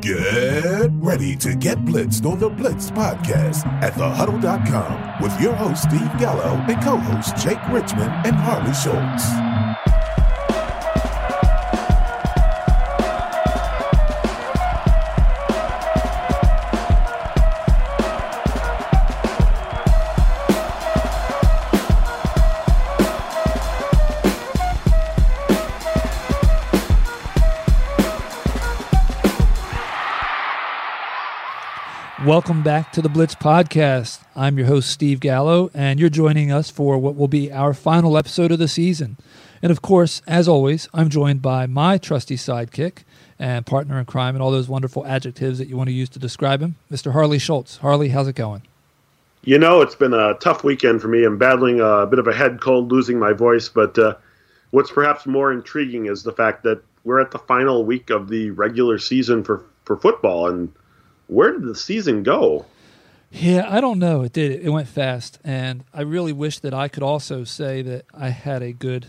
Get ready to get blitzed on the Blitz podcast at thehuddle.com with your host, Steve Gallo, and co hosts Jake Richmond and Harley Schultz. Welcome back to the Blitz Podcast. I'm your host, Steve Gallo, and you're joining us for what will be our final episode of the season. And of course, as always, I'm joined by my trusty sidekick and partner in crime and all those wonderful adjectives that you want to use to describe him, Mr. Harley Schultz. Harley, how's it going? You know, it's been a tough weekend for me. I'm battling a bit of a head cold, losing my voice, but uh, what's perhaps more intriguing is the fact that we're at the final week of the regular season for, for football, and where did the season go? Yeah, I don't know. It did. It went fast, and I really wish that I could also say that I had a good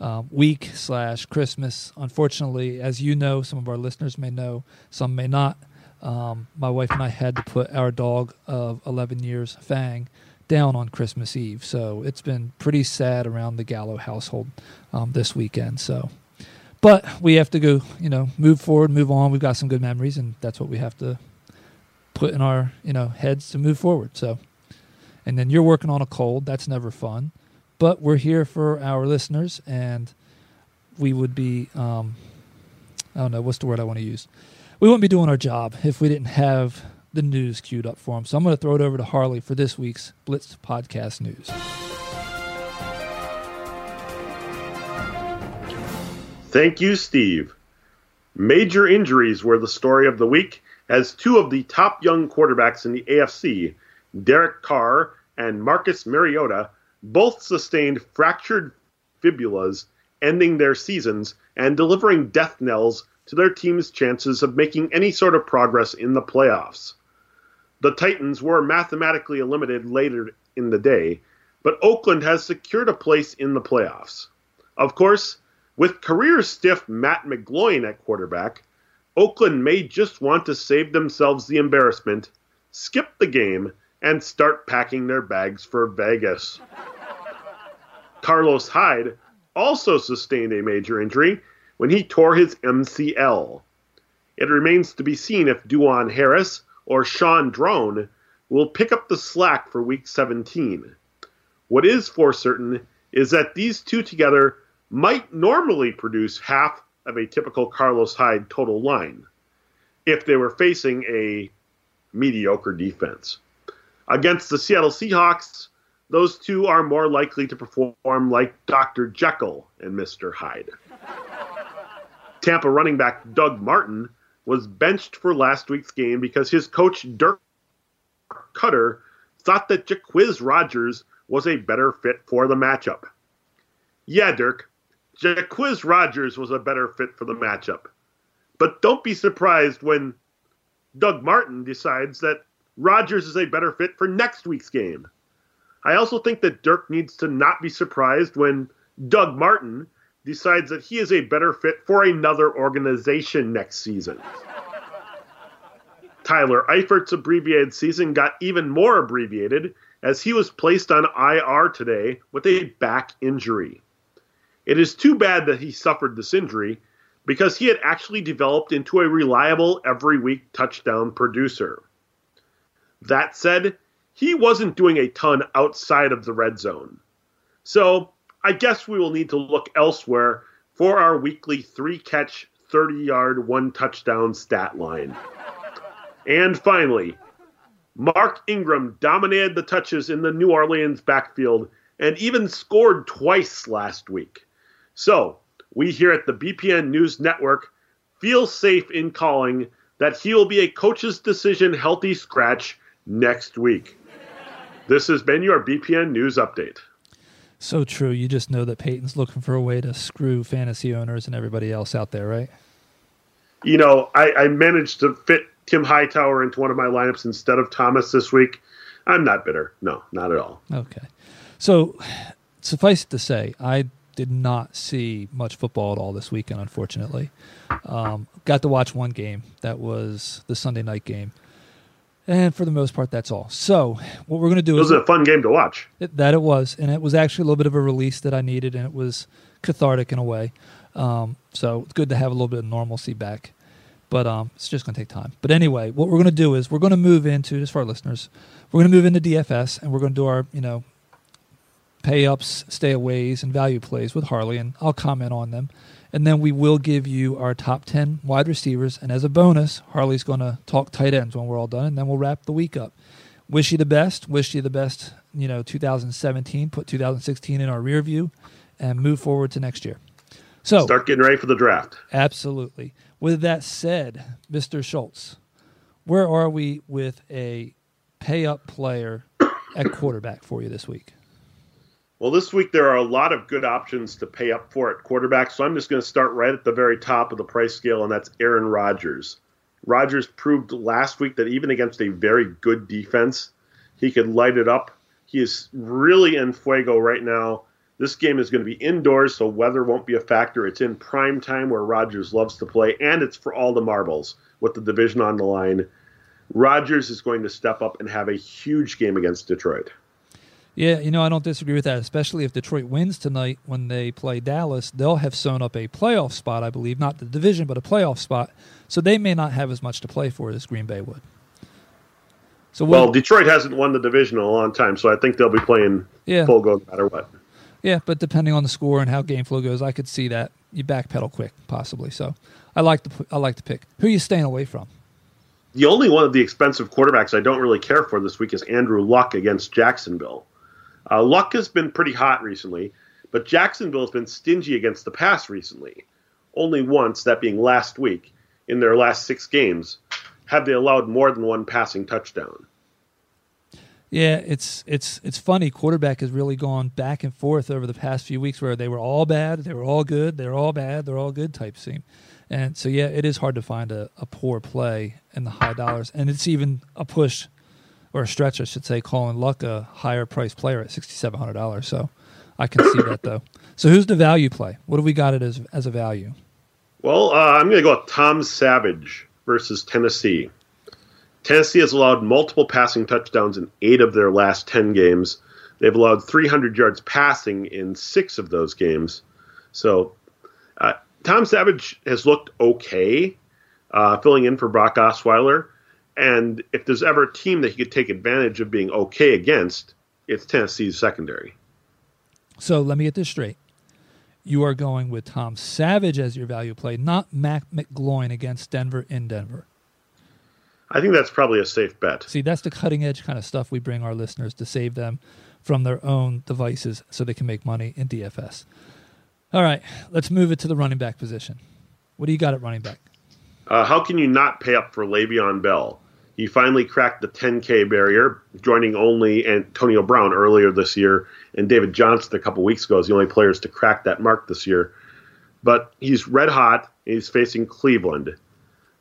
um, week slash Christmas. Unfortunately, as you know, some of our listeners may know, some may not. Um, my wife and I had to put our dog of 11 years, Fang, down on Christmas Eve. So it's been pretty sad around the Gallo household um, this weekend. So, but we have to go, you know, move forward, move on. We've got some good memories, and that's what we have to put in our you know heads to move forward. So, and then you're working on a cold. That's never fun, but we're here for our listeners, and we would be um, I don't know what's the word I want to use. We wouldn't be doing our job if we didn't have the news queued up for them. So I'm going to throw it over to Harley for this week's Blitz podcast news. Thank you, Steve. Major injuries were the story of the week as two of the top young quarterbacks in the AFC, Derek Carr and Marcus Mariota, both sustained fractured fibulas, ending their seasons and delivering death knells to their team's chances of making any sort of progress in the playoffs. The Titans were mathematically eliminated later in the day, but Oakland has secured a place in the playoffs. Of course, with career stiff Matt McGloin at quarterback, Oakland may just want to save themselves the embarrassment, skip the game, and start packing their bags for Vegas. Carlos Hyde also sustained a major injury when he tore his MCL. It remains to be seen if DuJuan Harris or Shaun Draughn will pick up the slack for Week 17. What is for certain is that these two together might normally produce half of a typical Carlos Hyde total line if they were facing a mediocre defense. Against the Seattle Seahawks, those two are more likely to perform like Dr. Jekyll and Mr. Hyde. Tampa running back Doug Martin was benched for last week's game because his coach Dirk Koetter thought that Jacquizz Rodgers was a better fit for the matchup. Yeah, Dirk, Jacquizz Rodgers was a better fit for the matchup. But don't be surprised when Doug Martin decides that Rodgers is a better fit for next week's game. I also think that Dirk needs to not be surprised when Doug Martin decides that he is a better fit for another organization next season. Tyler Eifert's abbreviated season got even more abbreviated as he was placed on IR today with a back injury. It is too bad that he suffered this injury because he had actually developed into a reliable every week touchdown producer. That said, he wasn't doing a ton outside of the red zone. So I guess we will need to look elsewhere for our weekly three catch, 30 yard, one touchdown stat line. And finally, Mark Ingram dominated the touches in the New Orleans backfield and even scored twice last week. So, we here at the BPN News Network feel safe in calling that he will be a coach's decision healthy scratch next week. This has been your BPN News Update. So true. You just know that Payton's looking for a way to screw fantasy owners and everybody else out there, right? You know, I, I managed to fit Tim Hightower into one of my lineups instead of Thomas this week. I'm not bitter. No, not at all. Okay. So, suffice it to say, I did not see much football at all this weekend, unfortunately. Um, got to watch one game. That was the Sunday night game. And for the most part, that's all. So, what we're going to do it was a fun game to watch. it, that it was, and it was actually a little bit of a release that I needed, and it was cathartic in a way. Um, so it's good to have a little bit of normalcy back, but um, it's just going to take time. But anyway, what we're going to do is we're going to move into just for our listeners, we're going to move into DFS, and we're going to do our you know pay ups, stay aways, and value plays with Harley, and I'll comment on them. And then we will give you our top 10 wide receivers. And as a bonus, Harley's going to talk tight ends when we're all done, and then we'll wrap the week up. Wish you the best. Wish you the best, you know, 2017. Put 2016 in our rear view and move forward to next year. So, Start getting ready for the draft. absolutely. With that said, Mr. Schultz, where are we with a pay up player at quarterback for you this week? Well, this week there are a lot of good options to pay up for at quarterback, so I'm just going to start right at the very top of the price scale, and that's Aaron Rodgers. Rodgers proved last week that even against a very good defense, he could light it up. He is really in fuego right now. This game is going to be indoors, so weather won't be a factor. It's in prime time where Rodgers loves to play, and it's for all the marbles with the division on the line. Rodgers is going to step up and have a huge game against Detroit. Yeah, you know, I don't disagree with that, especially if Detroit wins tonight when they play Dallas. They'll have sewn up a playoff spot, I believe, not the division, but a playoff spot. So they may not have as much to play for as Green Bay would. So Well, we'll, Detroit hasn't won the division in a long time, so I think they'll be playing yeah, full go no matter what. yeah, but depending on the score and how game flow goes, I could see that you backpedal quick, possibly. So I like the I like to pick. Who are you staying away from? The only one of the expensive quarterbacks I don't really care for this week is Andrew Luck against Jacksonville. Uh, Luck has been pretty hot recently, but Jacksonville has been stingy against the pass recently. Only once, that being last week, in their last six games, have they allowed more than one passing touchdown. Yeah, it's it's it's funny. Quarterback has really gone back and forth over the past few weeks, where they were all bad, they were all good, they're all bad, they're all good type scene. And so yeah, it is hard to find a, a poor play in the high dollars, and it's even a push or a stretch, I should say, calling Luck a higher price player at sixty seven hundred dollars. So I can see that though. So who's the value play? What have we got it as as a value? Well, uh, I'm going to go with Tom Savage versus Tennessee. Tennessee has allowed multiple passing touchdowns in eight of their last 10 games. They've allowed 300 yards passing in six of those games. So, uh, Tom Savage has looked okay, uh, filling in for Brock Osweiler. And if there's ever a team that he could take advantage of being okay against, it's Tennessee's secondary. So let me get this straight. You are going with Tom Savage as your value play, not Mac McGloin against Denver in Denver. I think that's probably a safe bet. See, that's the cutting edge kind of stuff we bring our listeners to save them from their own devices so they can make money in DFS. All right, let's move it to the running back position. What do you got at running back? Uh, how can you not pay up for Le'Veon Bell? He finally cracked the 10K barrier, joining only Antonio Brown earlier this year and David Johnson a couple weeks ago as the only players to crack that mark this year. But he's red hot. And he's facing Cleveland.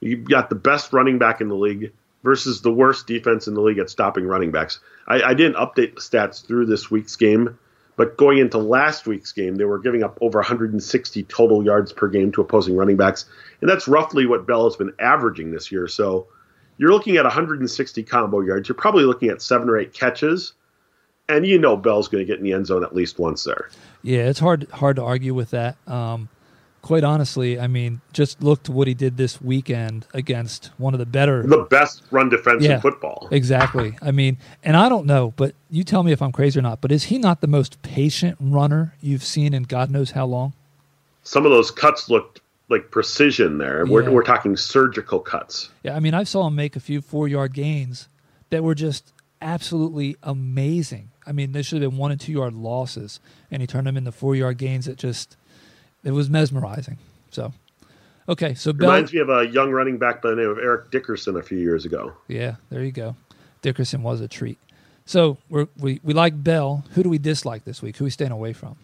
You've got the best running back in the league versus the worst defense in the league at stopping running backs. I, I didn't update the stats through this week's game, but going into last week's game, they were giving up over 160 total yards per game to opposing running backs, and that's roughly what Bell has been averaging this year. So you're looking at 160 combo yards. You're probably looking at seven or eight catches, and you know Bell's going to get in the end zone at least once there. Yeah, it's hard hard to argue with that. Um, quite honestly, I mean, just look to what he did this weekend against one of the better The best run defense Yeah. in football. Exactly. I mean, and I don't know, but you tell me if I'm crazy or not, but is he not the most patient runner you've seen in God knows how long? Some of those cuts looked like precision there. We're, Yeah. we're talking surgical cuts. Yeah, I mean, I saw him make a few four yard gains that were just absolutely amazing. I mean, they should have been one and two yard losses, and he turned them into four yard gains that just, it was mesmerizing. So, okay, so Bell. Reminds me of a young running back by the name of Eric Dickerson a few years ago. Yeah, there you go. Dickerson was a treat. So we're, we we like Bell. Who do we dislike this week? Who are we staying away from?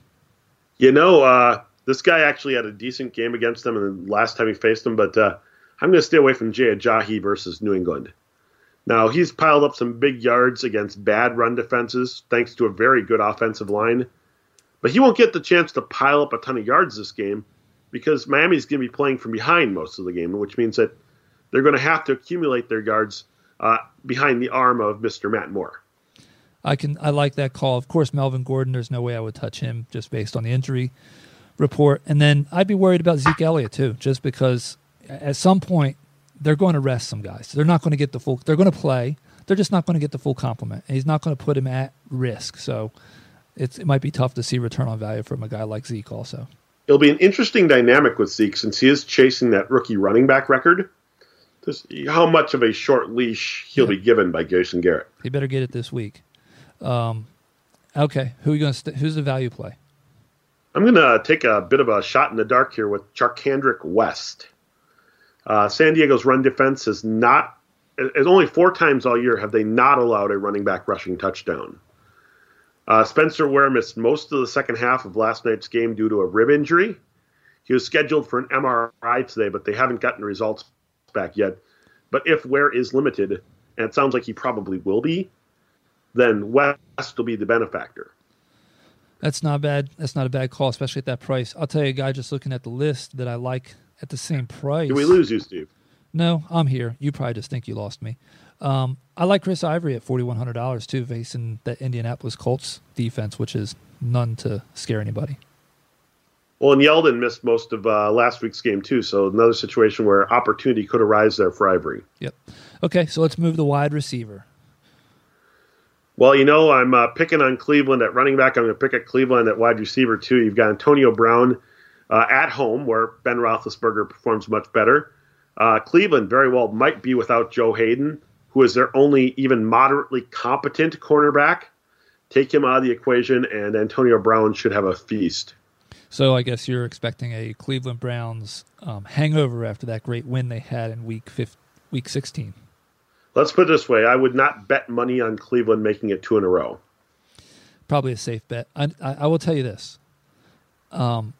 You know, uh, this guy actually had a decent game against them in the last time he faced them, but uh, I'm going to stay away from Jay Ajayi versus New England. Now, he's piled up some big yards against bad run defenses thanks to a very good offensive line, But he won't get the chance to pile up a ton of yards this game because Miami's going to be playing from behind most of the game, which means that they're going to have to accumulate their yards uh, behind the arm of Mr. Matt Moore. I can I like that call. Of course, Melvin Gordon. There's no way I would touch him just based on the injury report. And then I'd be worried about Zeke Elliott too, just because at some point they're going to rest some guys. They're not going to get the full. They're going to play. They're just not going to get the full complement. And he's not going to put him at risk. So it might be tough to see return on value from a guy like Zeke also. It'll be an interesting dynamic with Zeke since he is chasing that rookie running back record. Just how much of a short leash he'll yeah. be given by Jason Garrett. He better get it this week. Um, okay, who are you going to? St- who's the value play? I'm going to take a bit of a shot in the dark here with Charcandrick West. Uh, San Diego's run defense has not, as only four times all year have they not allowed a running back rushing touchdown. Uh, Spencer Ware missed most of the second half of last night's game due to a rib injury. He was scheduled for an MRI today, but they haven't gotten results back yet. But if Ware is limited, and it sounds like he probably will be, then West will be the benefactor. That's not bad. That's not a bad call, especially at that price. I'll tell you, a guy just looking at the list that I like at the same price. Did we lose you, Steve? No, I'm here. You probably just think you lost me. Um, I like Chris Ivory at forty one hundred dollars too, facing the Indianapolis Colts defense, which is none to scare anybody. Well, and Yeldon missed most of uh, last week's game too, so another situation where opportunity could arise there for Ivory. Yep. Okay, so let's move the wide receiver. Well, you know, I'm uh, picking on Cleveland at running back. I'm going to pick at Cleveland at wide receiver too. You've got Antonio Brown uh, at home, where Ben Roethlisberger performs much better. Uh, Cleveland very well might be without Joe Haden, who is their only even moderately competent cornerback. Take him out of the equation, and Antonio Brown should have a feast. So I guess you're expecting a Cleveland Browns um, hangover after that great win they had in week 15, week 16. Let's put it this way: I would not bet money on Cleveland making it two in a row. Probably a safe bet. I, I, I will tell you this. Um,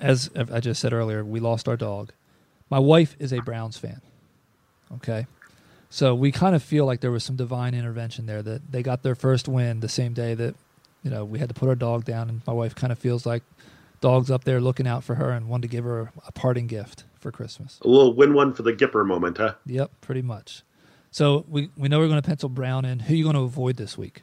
as I just said earlier, we lost our dog. My wife is a Browns fan. Okay. So we kind of feel like there was some divine intervention there that they got their first win the same day that, you know, we had to put our dog down. And my wife kind of feels like dog's up there looking out for her and wanted to give her a parting gift for Christmas. A little win one for the Gipper moment, huh? Yep, pretty much. So we we know we're going to pencil Brown in. Who are you going to avoid this week?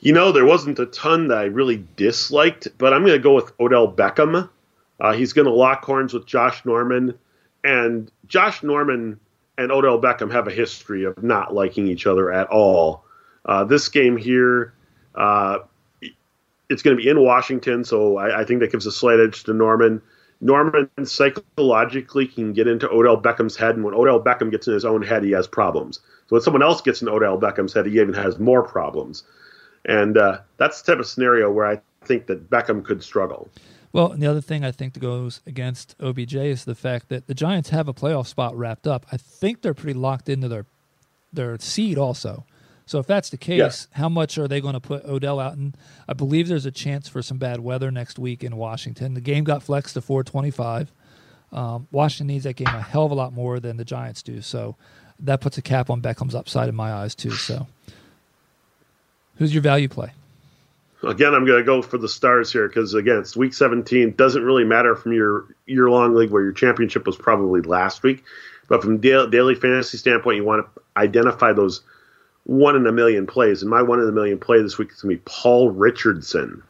You know, there wasn't a ton that I really disliked, but I'm going to go with Odell Beckham. Uh, he's going to lock horns with Josh Norman, and Josh Norman and Odell Beckham have a history of not liking each other at all. Uh, this game here, uh, it's going to be in Washington, so I, I, think that gives a slight edge to Norman. Norman psychologically can get into Odell Beckham's head, and when Odell Beckham gets in his own head, he has problems. So when someone else gets in Odell Beckham's head, he even has more problems. And uh, that's the type of scenario where I think that Beckham could struggle. Well, and the other thing I think that goes against OBJ is the fact that the Giants have a playoff spot wrapped up. I think they're pretty locked into their their seed also. So if that's the case, yeah. how much are they going to put Odell out? And I believe there's a chance for some bad weather next week in Washington. The game got flexed to 425. Um, Washington needs that game a hell of a lot more than the Giants do. So that puts a cap on Beckham's upside in my eyes too. So who's your value play? Again, I'm going to go for the stars here because again, it's week 17. Doesn't really matter from your year-long league where your championship was probably last week, but from daily fantasy standpoint, you want to identify those – one in a million plays. And my one in a million play this week is going to be Paul Richardson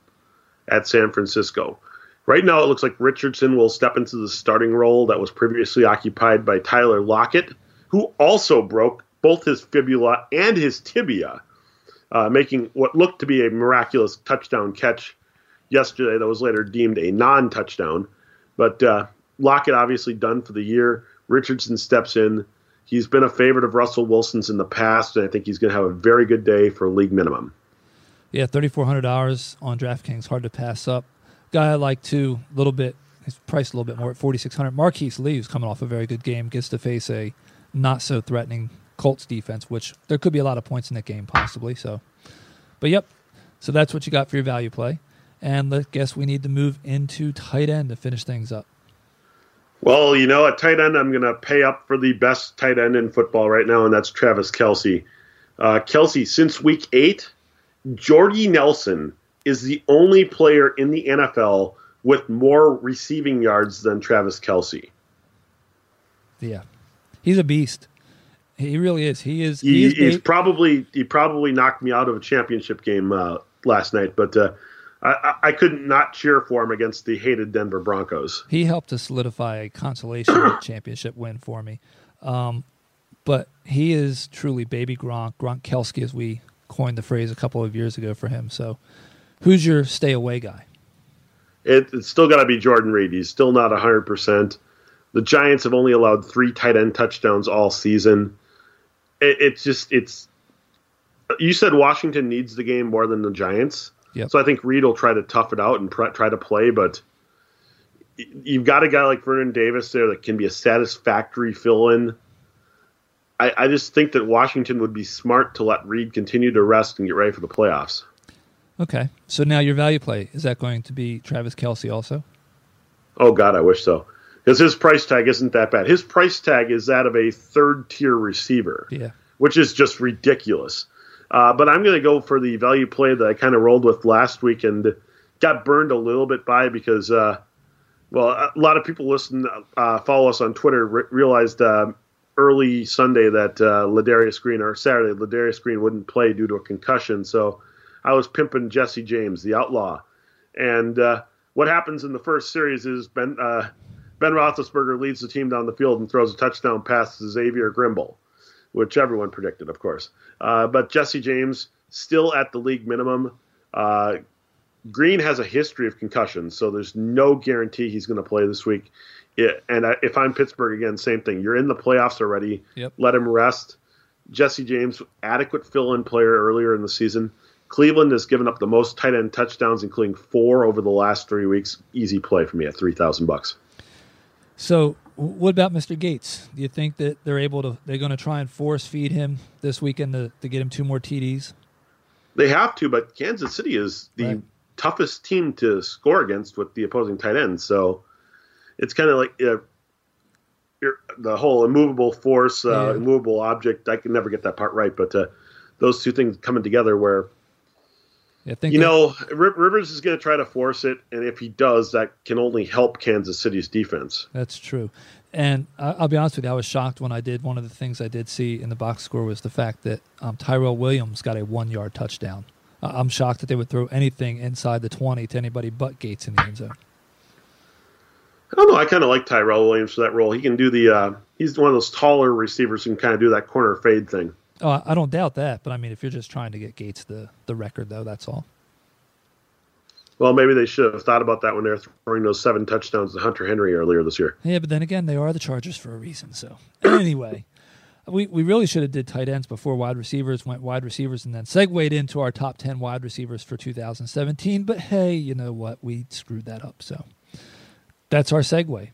at San Francisco. Right now, it looks like Richardson will step into the starting role that was previously occupied by Tyler Lockett, who also broke both his fibula and his tibia, uh, making what looked to be a miraculous touchdown catch yesterday that was later deemed a non touchdown. But uh, Lockett obviously done for the year. Richardson steps in He's been a favorite of Russell Wilson's in the past, and I think he's going to have a very good day for league minimum. Yeah, thirty four hundred dollars on DraftKings, hard to pass up. Guy I like too, a little bit. His price a little bit more at forty six hundred. Marquise Lee, who's coming off a very good game, gets to face a not so threatening Colts defense, which there could be a lot of points in that game possibly. So, but yep. So that's what you got for your value play, and I guess we need to move into tight end to finish things up. Well, you know, at tight end, I'm going to pay up for the best tight end in football right now, and that's Travis Kelce. Uh, Kelce, since week eight, Jordy Nelson is the only player in the NFL with more receiving yards than Travis Kelce. Yeah, he's a beast. He really is. He is. He, he is he's ba- probably he probably knocked me out of a championship game uh, last night, but uh, I, I- couldn't not cheer for him against the hated Denver Broncos. he helped to solidify a consolation championship win for me. Um, but he is truly baby Gronk, Gronkowski, as we coined the phrase a couple of years ago for him. So, who's your stay away guy? It, it's still got to be Jordan Reed. He's still not 100%. The Giants have only allowed three tight end touchdowns all season. It, it's just, it's. You said Washington needs the game more than the Giants. Yep. So I think Reed will try to tough it out and pr- try to play, but you've got a guy like Vernon Davis there that can be a satisfactory fill in. I, I just think that Washington would be smart to let Reed continue to rest and get ready for the playoffs. Okay, so now your value play is that going to be Travis Kelce also? Oh God, I wish so. Because his price tag isn't that bad. His price tag is that of a third tier receiver, Yeah. which is just ridiculous. Uh, but I'm going to go for the value play that I kind of rolled with last week and got burned a little bit by because, uh, well, a lot of people listen, uh, follow us on Twitter, re- realized uh, early Sunday that uh, Ladarius Green or Saturday Ladarius Green wouldn't play due to a concussion. So I was pimping Jesse James, the outlaw, and uh, what happens in the first series is Ben uh, Ben Roethlisberger leads the team down the field and throws a touchdown pass to Xavier Grimble, which everyone predicted, of course. Uh, but Jesse James still at the league minimum. Uh, Green has a history of concussions, so there's no guarantee he's going to play this week. It, and I, if I'm Pittsburgh again, same thing. You're in the playoffs already. Yep. Let him rest. Jesse James, adequate fill-in player earlier in the season. Cleveland has given up the most tight end touchdowns, including four over the last three weeks. Easy play for me at three thousand bucks. So, what about Mr. Gates? Do you think that they're able to? They're going to try and force feed him this weekend to, to get him two more TDs? They have to, but Kansas City is the Right. toughest team to score against with the opposing tight end. So it's kind of like uh, you're, the whole immovable force, uh, Yeah. immovable object. I can never get that part right, but uh, those two things coming together where I think you know Rivers is going to try to force it, and if he does, that can only help Kansas City's defense. That's true. And I'll be honest with you, I was shocked when I did. One of the things I did see in the box score was the fact that um, Tyrell Williams got a one yard touchdown. I'm shocked that they would throw anything inside the 20 to anybody but Gates in the end zone. I don't know. I kind of like Tyrell Williams for that role. He can do the. Uh, he's one of those taller receivers who can kind of do that corner fade thing. Oh, I- don't doubt that. But I mean, if you're just trying to get Gates the, the record, though, that's all. Well, maybe they should have thought about that when they were throwing those seven touchdowns to Hunter Henry earlier this year. Yeah, but then again, they are the Chargers for a reason. So anyway, we we really should have did tight ends before wide receivers went wide receivers and then segued into our top ten wide receivers for 2017. But hey, you know what? We screwed that up. So that's our segue.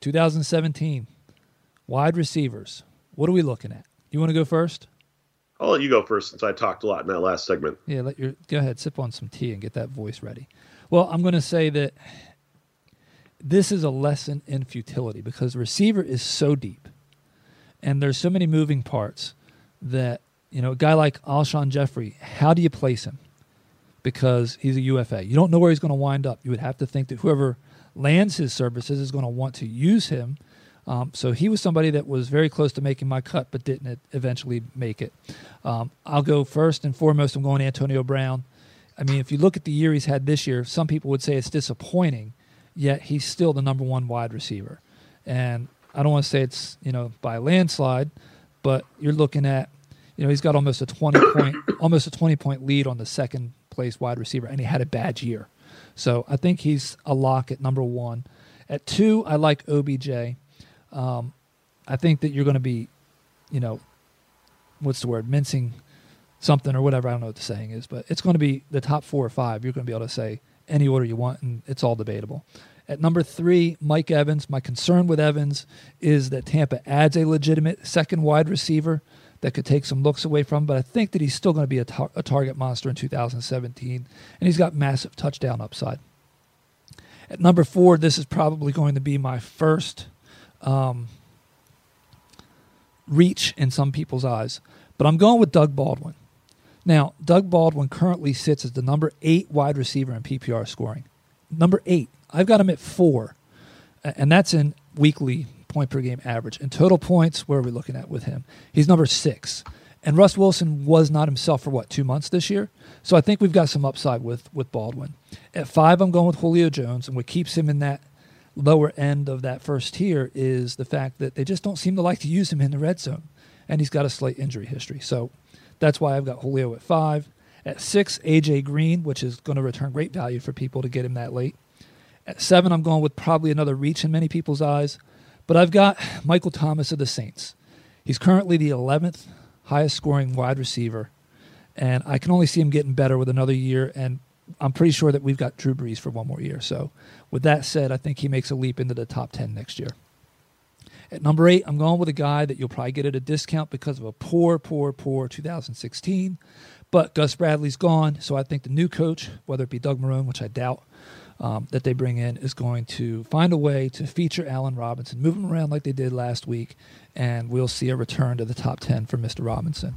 2017 wide receivers. What are we looking at? You want to go first? I'll let you go first since I talked a lot in that last segment. Yeah, let your go ahead, sip on some tea and get that voice ready. Well, I'm going to say that this is a lesson in futility because the receiver is so deep, and there's so many moving parts that you know a guy like Alshon Jeffery. How do you place him? Because he's a UFA. You don't know where he's going to wind up. You would have to think that whoever lands his services is going to want to use him. Um, so he was somebody that was very close to making my cut, but didn't eventually make it. Um, I'll go first and foremost. I'm going Antonio Brown. I mean, if you look at the year he's had this year, some people would say it's disappointing, yet he's still the number one wide receiver. And I don't want to say it's you know by landslide, but you're looking at you know he's got almost a 20 point almost a 20 point lead on the second place wide receiver, and he had a bad year. So I think he's a lock at number one. At two, I like OBJ. Um, I think that you're going to be, you know, what's the word, mincing something or whatever. I don't know what the saying is, but it's going to be the top four or five. You're going to be able to say any order you want, and it's all debatable. At number three, Mike Evans. My concern with Evans is that Tampa adds a legitimate second wide receiver that could take some looks away from, but I think that he's still going to be a, tar- a target monster in 2017, and he's got massive touchdown upside. At number four, this is probably going to be my first um, reach in some people's eyes, but I'm going with Doug Baldwin. Now, Doug Baldwin currently sits as the number eight wide receiver in PPR scoring. Number eight. I've got him at four, and that's in weekly point per game average. And total points, where are we looking at with him? He's number six. And Russ Wilson was not himself for what, two months this year? So I think we've got some upside with, with Baldwin. At five, I'm going with Julio Jones, and what keeps him in that lower end of that first tier is the fact that they just don't seem to like to use him in the red zone. And he's got a slight injury history. So that's why I've got Julio at five. At six, AJ Green, which is going to return great value for people to get him that late. At seven, I'm going with probably another reach in many people's eyes. But I've got Michael Thomas of the Saints. He's currently the 11th highest scoring wide receiver. And I can only see him getting better with another year. And I'm pretty sure that we've got Drew Brees for one more year. So, with that said, I think he makes a leap into the top 10 next year. At number eight, I'm going with a guy that you'll probably get at a discount because of a poor, poor, poor 2016. But Gus Bradley's gone. So, I think the new coach, whether it be Doug Marrone, which I doubt, um, that they bring in is going to find a way to feature Allen Robinson, move him around like they did last week, and we'll see a return to the top 10 for Mr. Robinson.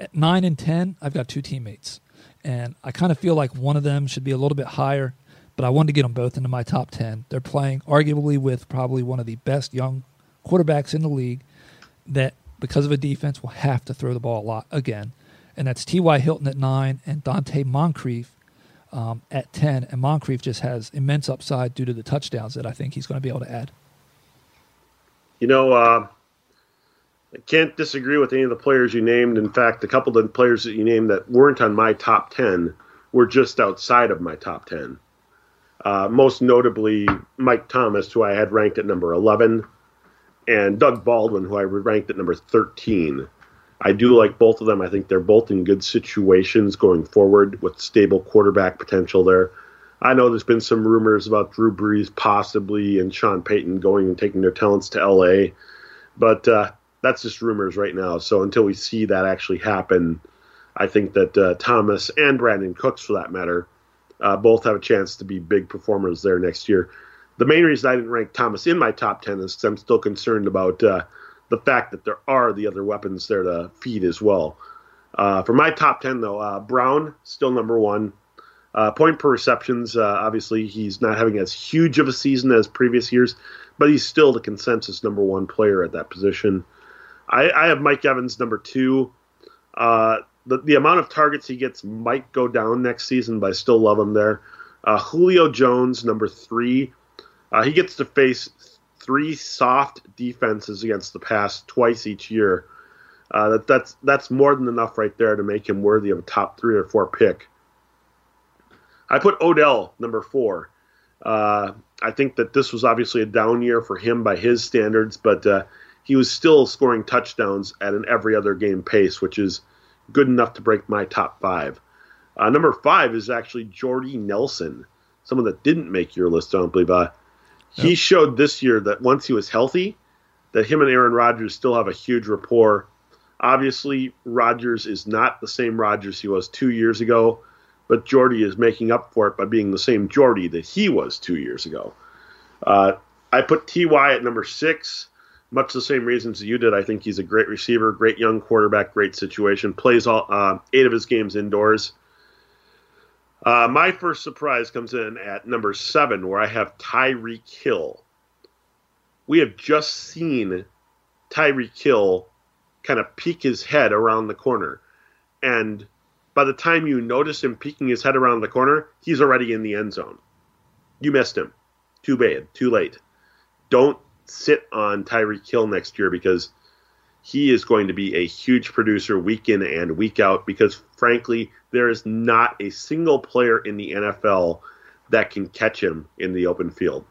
At 9 and 10, I've got two teammates, and I kind of feel like one of them should be a little bit higher, but I wanted to get them both into my top 10. They're playing arguably with probably one of the best young quarterbacks in the league that, because of a defense, will have to throw the ball a lot again. And that's T.Y. Hilton at 9 and Donte Moncrief um, at 10. And Moncrief just has immense upside due to the touchdowns that I think he's going to be able to add. You know, uh, I can't disagree with any of the players you named. In fact, a couple of the players that you named that weren't on my top 10 were just outside of my top 10. Uh, most notably, Mike Thomas, who I had ranked at number 11, and Doug Baldwin, who I ranked at number 13. I do like both of them. I think they're both in good situations going forward with stable quarterback potential there. I know there's been some rumors about Drew Brees possibly and Sean Payton going and taking their talents to LA, but uh, that's just rumors right now. So until we see that actually happen, I think that uh, Thomas and Brandin Cooks, for that matter, uh, both have a chance to be big performers there next year. The main reason I didn't rank Thomas in my top 10 is because I'm still concerned about uh, the fact that there are the other weapons there to feed as well. Uh, for my top 10, though, uh, Brown, still number one. Uh, point per receptions, uh, obviously, he's not having as huge of a season as previous years, but he's still the consensus number one player at that position. I, I have Mike Evans number two. Uh, the, the amount of targets he gets might go down next season, but I still love him there. Uh, Julio Jones, number three. he gets to face three soft defenses against the pass twice each year. Uh, that, that's that's more than enough right there to make him worthy of a top three or four pick. I put Odell number four. Uh, I think that this was obviously a down year for him by his standards, but uh, he was still scoring touchdowns at an every other game pace, which is good enough to break my top five. Uh, number five is actually Jordy Nelson, someone that didn't make your list, I don't believe. Uh, he yep. showed this year that once he was healthy, that him and Aaron Rodgers still have a huge rapport. Obviously, Rodgers is not the same Rodgers he was two years ago, but Jordy is making up for it by being the same Jordy that he was two years ago. Uh, I put Ty at number six, much the same reasons you did. I think he's a great receiver, great young quarterback, great situation. Plays all uh, eight of his games indoors. Uh, my first surprise comes in at number seven, where I have Tyreek Hill. We have just seen Tyreek Hill kind of peek his head around the corner. And by the time you notice him peeking his head around the corner, he's already in the end zone. You missed him. Too bad. Too late. Don't sit on Tyreek Hill next year because he is going to be a huge producer week in and week out because, frankly, there is not a single player in the NFL that can catch him in the open field.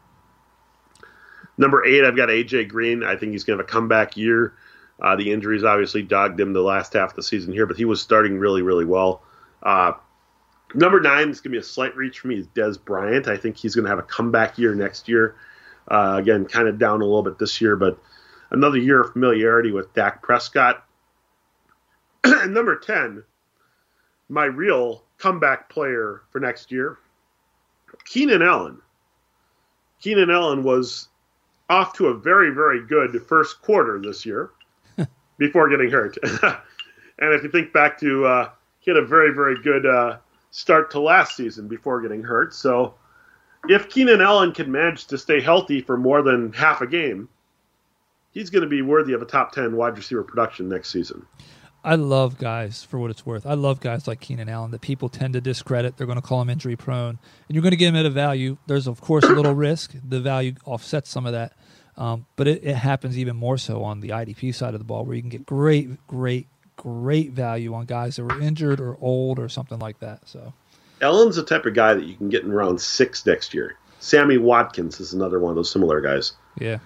Number eight, I've got AJ Green. I think he's going to have a comeback year. Uh, the injuries obviously dogged him the last half of the season here, but he was starting really, really well. Uh, number nine is going to be a slight reach for me is Dez Bryant. I think he's going to have a comeback year next year. Uh, again, kind of down a little bit this year, but another year of familiarity with Dak Prescott. and number 10, my real comeback player for next year, Keenan Allen. Keenan Allen was off to a very, very good first quarter this year before getting hurt. And if you think back to, uh, he had a very, very good uh, start to last season before getting hurt. So if Keenan Allen can manage to stay healthy for more than half a game, he's going to be worthy of a top 10 wide receiver production next season. I love guys for what it's worth. I love guys like Keenan Allen that people tend to discredit. They're going to call him injury prone, and you're going to get him at a value. There's of course a little risk. The value offsets some of that, um, but it, it, happens even more so on the IDP side of the ball, where you can get great, great, great value on guys that were injured or old or something like that. So, Allen's the type of guy that you can get in round six next year. Sammy Watkins is another one of those similar guys. Yeah,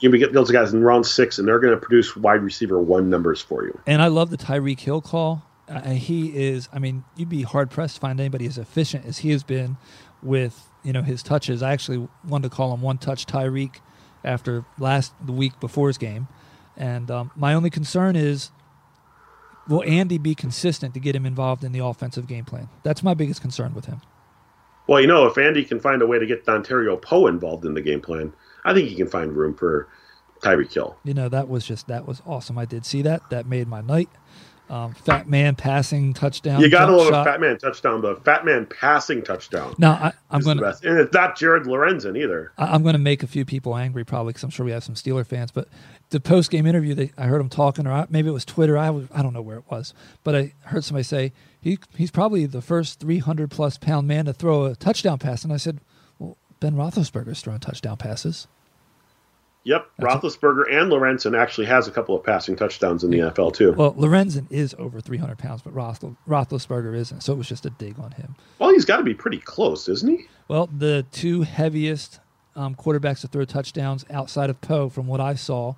you can get those guys in round six, and they're going to produce wide receiver one numbers for you. And I love the Tyreek Hill call. Uh, he is. I mean, you'd be hard pressed to find anybody as efficient as he has been with you know his touches. I actually wanted to call him one touch Tyreek after last the week before his game, and um, my only concern is. Will Andy be consistent to get him involved in the offensive game plan? That's my biggest concern with him. Well, you know, if Andy can find a way to get Dontari Poe involved in the game plan, I think he can find room for Tyreek Hill. You know, that was just that was awesome. I did see that. That made my night. Um, fat man passing touchdown. You got to love a fat man touchdown, but fat man passing touchdown. No, I, am going to, and it's not Jared Lorenzen either. I, am going to make a few people angry probably because I'm sure we have some Steeler fans. But the post game interview, they, I heard him talking, or I, maybe it was Twitter. I was, I don't know where it was, but I heard somebody say he he's probably the first 300 plus pound man to throw a touchdown pass, and I said, well, Ben Roethlisberger's throwing touchdown passes. Yep, That's Roethlisberger and Lorenzen actually has a couple of passing touchdowns in the NFL too. Well, Lorenzen is over 300 pounds, but Roethlisberger isn't, so it was just a dig on him. Well, he's got to be pretty close, isn't he? Well, the two heaviest um, quarterbacks to throw touchdowns outside of Poe, from what I saw,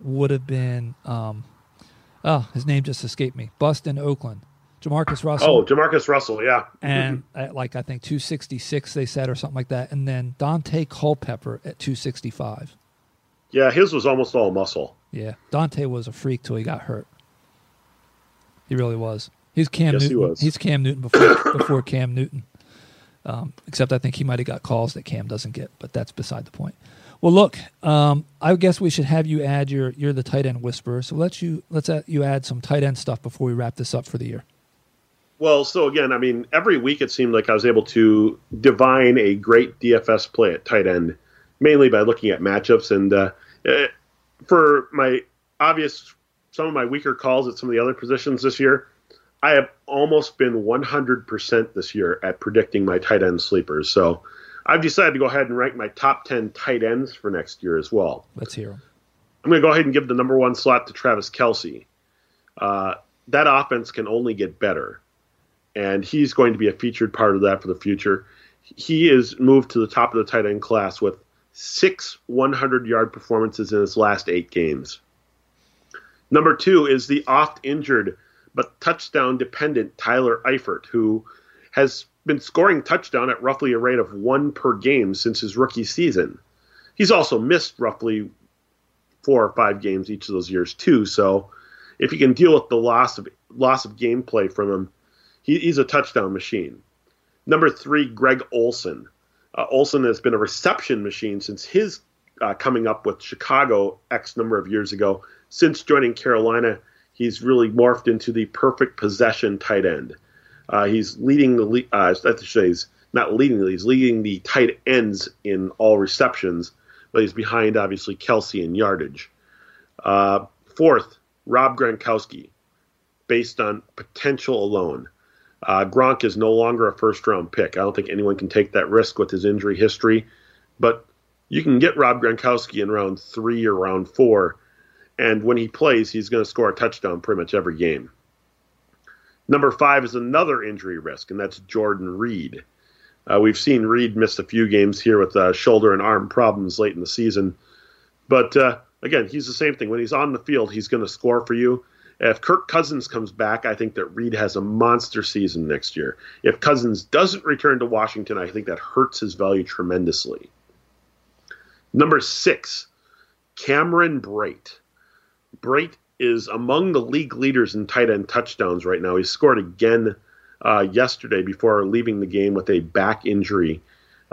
would have been. Um, oh, his name just escaped me. Boston, Oakland. Jamarcus Russell. Oh, Jamarcus Russell, yeah. And at like I think 266 they said or something like that, and then Daunte Culpepper at 265. Yeah, his was almost all muscle. Yeah, Daunte was a freak till he got hurt. He really was. He's Cam yes, Newton. He was. He's Cam Newton before before Cam Newton. Um, except I think he might have got calls that Cam doesn't get, but that's beside the point. Well, look, um, I guess we should have you add your you're the tight end whisperer. So let's you let's add, you add some tight end stuff before we wrap this up for the year. Well, so again, I mean, every week it seemed like I was able to divine a great DFS play at tight end mainly by looking at matchups. And uh, uh, for my obvious, some of my weaker calls at some of the other positions this year, I have almost been 100% this year at predicting my tight end sleepers. So I've decided to go ahead and rank my top 10 tight ends for next year as well. Let's hear them. I'm going to go ahead and give the number one slot to Travis Kelce. Uh, that offense can only get better, and he's going to be a featured part of that for the future. He is moved to the top of the tight end class with six 100 yard performances in his last eight games. Number two is the oft injured but touchdown dependent Tyler Eifert, who has been scoring touchdown at roughly a rate of one per game since his rookie season. He's also missed roughly four or five games each of those years too. So if you can deal with the loss of loss of gameplay from him, he, he's a touchdown machine. Number three, Greg Olsen. Uh, Olsen has been a reception machine since his uh, coming up with Chicago X number of years ago. Since joining Carolina, he's really morphed into the perfect possession tight end. Uh, he's leading the uh, I should say he's not leading the he's leading the tight ends in all receptions, but he's behind obviously Kelce in yardage. Uh, fourth, Rob Gronkowski, based on potential alone. Uh, Gronk is no longer a first round pick. I don't think anyone can take that risk with his injury history, but you can get Rob Gronkowski in round three or round four, and when he plays, he's going to score a touchdown pretty much every game. Number five is another injury risk, and that's Jordan Reed. Uh, we've seen Reed miss a few games here with uh, shoulder and arm problems late in the season, but uh, again, he's the same thing. When he's on the field, he's going to score for you. If Kirk Cousins comes back, I think that Reed has a monster season next year. If Cousins doesn't return to Washington, I think that hurts his value tremendously. Number six, Cameron Brate. Brate is among the league leaders in tight end touchdowns right now. He scored again uh, yesterday before leaving the game with a back injury.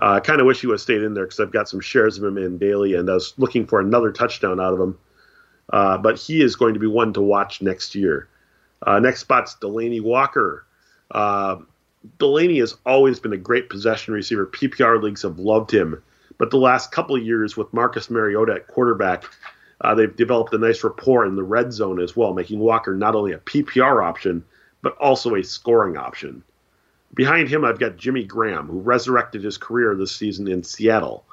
Uh, I kind of wish he would have stayed in there because I've got some shares of him in daily, and I was looking for another touchdown out of him. Uh, but he is going to be one to watch next year. Uh, next spot's Delanie Walker. Uh, Delanie has always been a great possession receiver. PPR leagues have loved him. But the last couple of years with Marcus Mariota at quarterback, uh, they've developed a nice rapport in the red zone as well, making Walker not only a PPR option, but also a scoring option. Behind him, I've got Jimmy Graham, who resurrected his career this season in Seattle.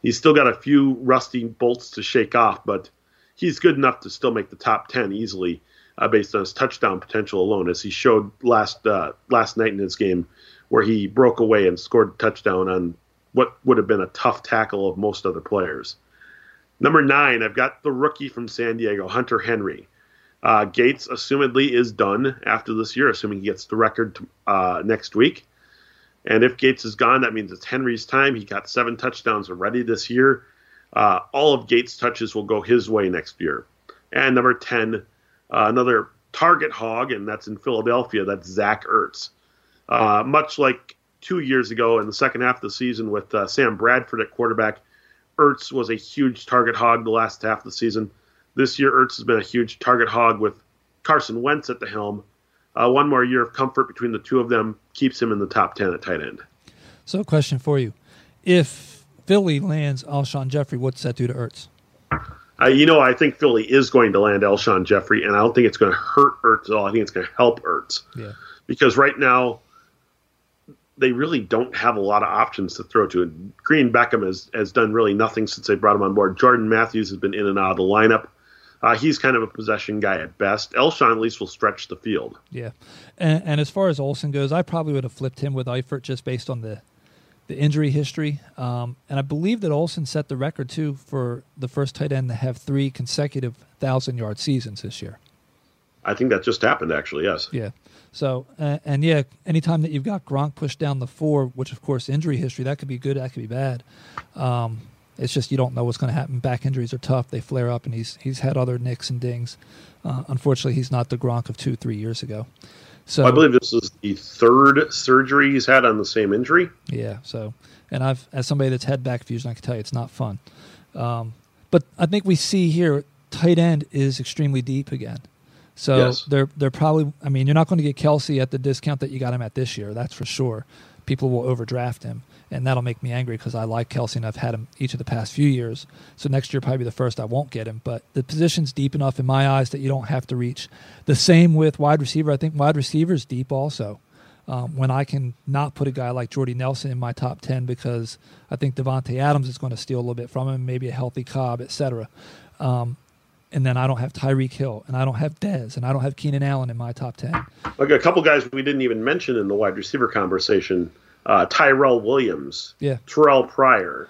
He's still got a few rusty bolts to shake off, but he's good enough to still make the top 10 easily uh, based on his touchdown potential alone, as he showed last uh, last night in his game, where he broke away and scored a touchdown on what would have been a tough tackle of most other players. Number nine, I've got the rookie from San Diego, Hunter Henry. Uh, Gates, assumedly, is done after this year, assuming he gets the record uh, next week. And if Gates is gone, that means it's Henry's time. He got seven touchdowns already this year. Uh, all of Gates' touches will go his way next year. And number 10, uh, another target hog, and that's in Philadelphia. That's Zach Ertz. Uh, much like two years ago in the second half of the season with uh, Sam Bradford at quarterback, Ertz was a huge target hog the last half of the season. This year, Ertz has been a huge target hog with Carson Wentz at the helm. Uh, one more year of comfort between the two of them keeps him in the top 10 at tight end. So, a question for you. If Philly lands Alshon Jeffery, what's that do to Ertz? Uh, you know, I think Philly is going to land Alshon Jeffery, and I don't think it's going to hurt Ertz at all. I think it's going to help Ertz. Yeah. Because right now, they really don't have a lot of options to throw to. And Green Beckham has, has done really nothing since they brought him on board. Jordan Matthews has been in and out of the lineup. Uh, he's kind of a possession guy at best. Alshon at least will stretch the field. Yeah, and, and as far as Olsen goes, I probably would have flipped him with Eifert just based on the the injury history. Um, and I believe that Olsen set the record too for the first tight end to have three consecutive thousand yard seasons this year. I think that just happened, actually. Yes. Yeah. So uh, and yeah, anytime that you've got Gronk pushed down the four, which of course injury history that could be good, that could be bad. Um, it's just you don't know what's going to happen. Back injuries are tough; they flare up, and he's he's had other nicks and dings. Uh, unfortunately, he's not the Gronk of two, three years ago. So I believe this is the third surgery he's had on the same injury. Yeah. So, and I've as somebody that's had back fusion, I can tell you it's not fun. Um, but I think we see here tight end is extremely deep again. So yes. they're they're probably. I mean, you're not going to get Kelce at the discount that you got him at this year. That's for sure. People will overdraft him and that'll make me angry because I like Kelce and I've had him each of the past few years. So next year probably the first I won't get him, but the position's deep enough in my eyes that you don't have to reach. The same with wide receiver. I think wide receiver is deep also. Um, when I can not put a guy like Jordy Nelson in my top ten because I think Davante Adams is going to steal a little bit from him, maybe a healthy Cobb, etc. Um, and then I don't have Tyreek Hill, and I don't have Dez, and I don't have Keenan Allen in my top ten. Like a couple guys we didn't even mention in the wide receiver conversation uh, Tyrell Williams, yeah, Terrelle Pryor,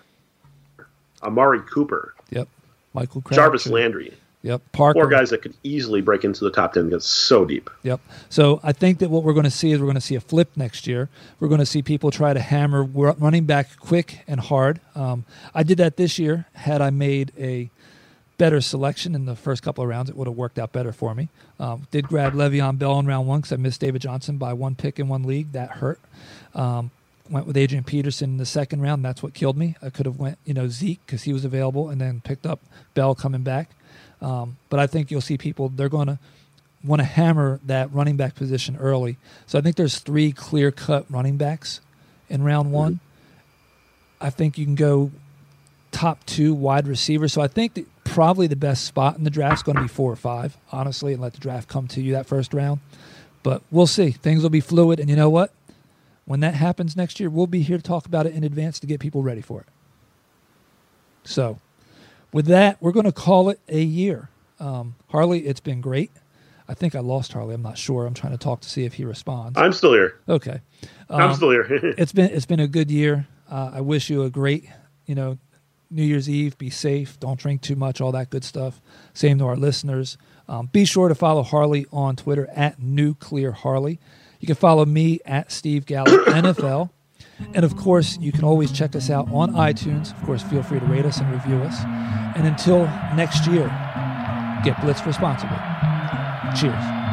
Amari Cooper, yep, Michael Crabtree. Jarvis Landry. Yep, Parker. Four guys that could easily break into the top ten because so deep. Yep. So I think that what we're going to see is we're going to see a flip next year. We're going to see people try to hammer running back quick and hard. Um, I did that this year. Had I made a better selection in the first couple of rounds, it would have worked out better for me. Um, did grab Le'Veon Bell in round one because I missed David Johnson by one pick in one league. That hurt. Um, went with Adrian Peterson in the second round. That's what killed me. I could have went, you know, Zeke because he was available, and then picked up Bell coming back. Um, but I think you'll see people they're going to want to hammer that running back position early. So I think there's three clear cut running backs in round one. Mm-hmm. I think you can go top two wide receiver. So I think that probably the best spot in the draft is going to be four or five, honestly, and let the draft come to you that first round. But we'll see. Things will be fluid, and you know what? When that happens next year, we'll be here to talk about it in advance to get people ready for it. So, with that, we're going to call it a year. Um, Harley, it's been great. I think I lost Harley. I'm not sure. I'm trying to talk to see if he responds. I'm still here. Okay, um, I'm still here. it's been it's been a good year. Uh, I wish you a great, you know, New Year's Eve. Be safe. Don't drink too much. All that good stuff. Same to our listeners. Um, be sure to follow Harley on Twitter at Nuclear Harley. You can follow me at Steve Gallo NFL. And of course, you can always check us out on iTunes. Of course, feel free to rate us and review us. And until next year, get blitzed responsibly. Cheers.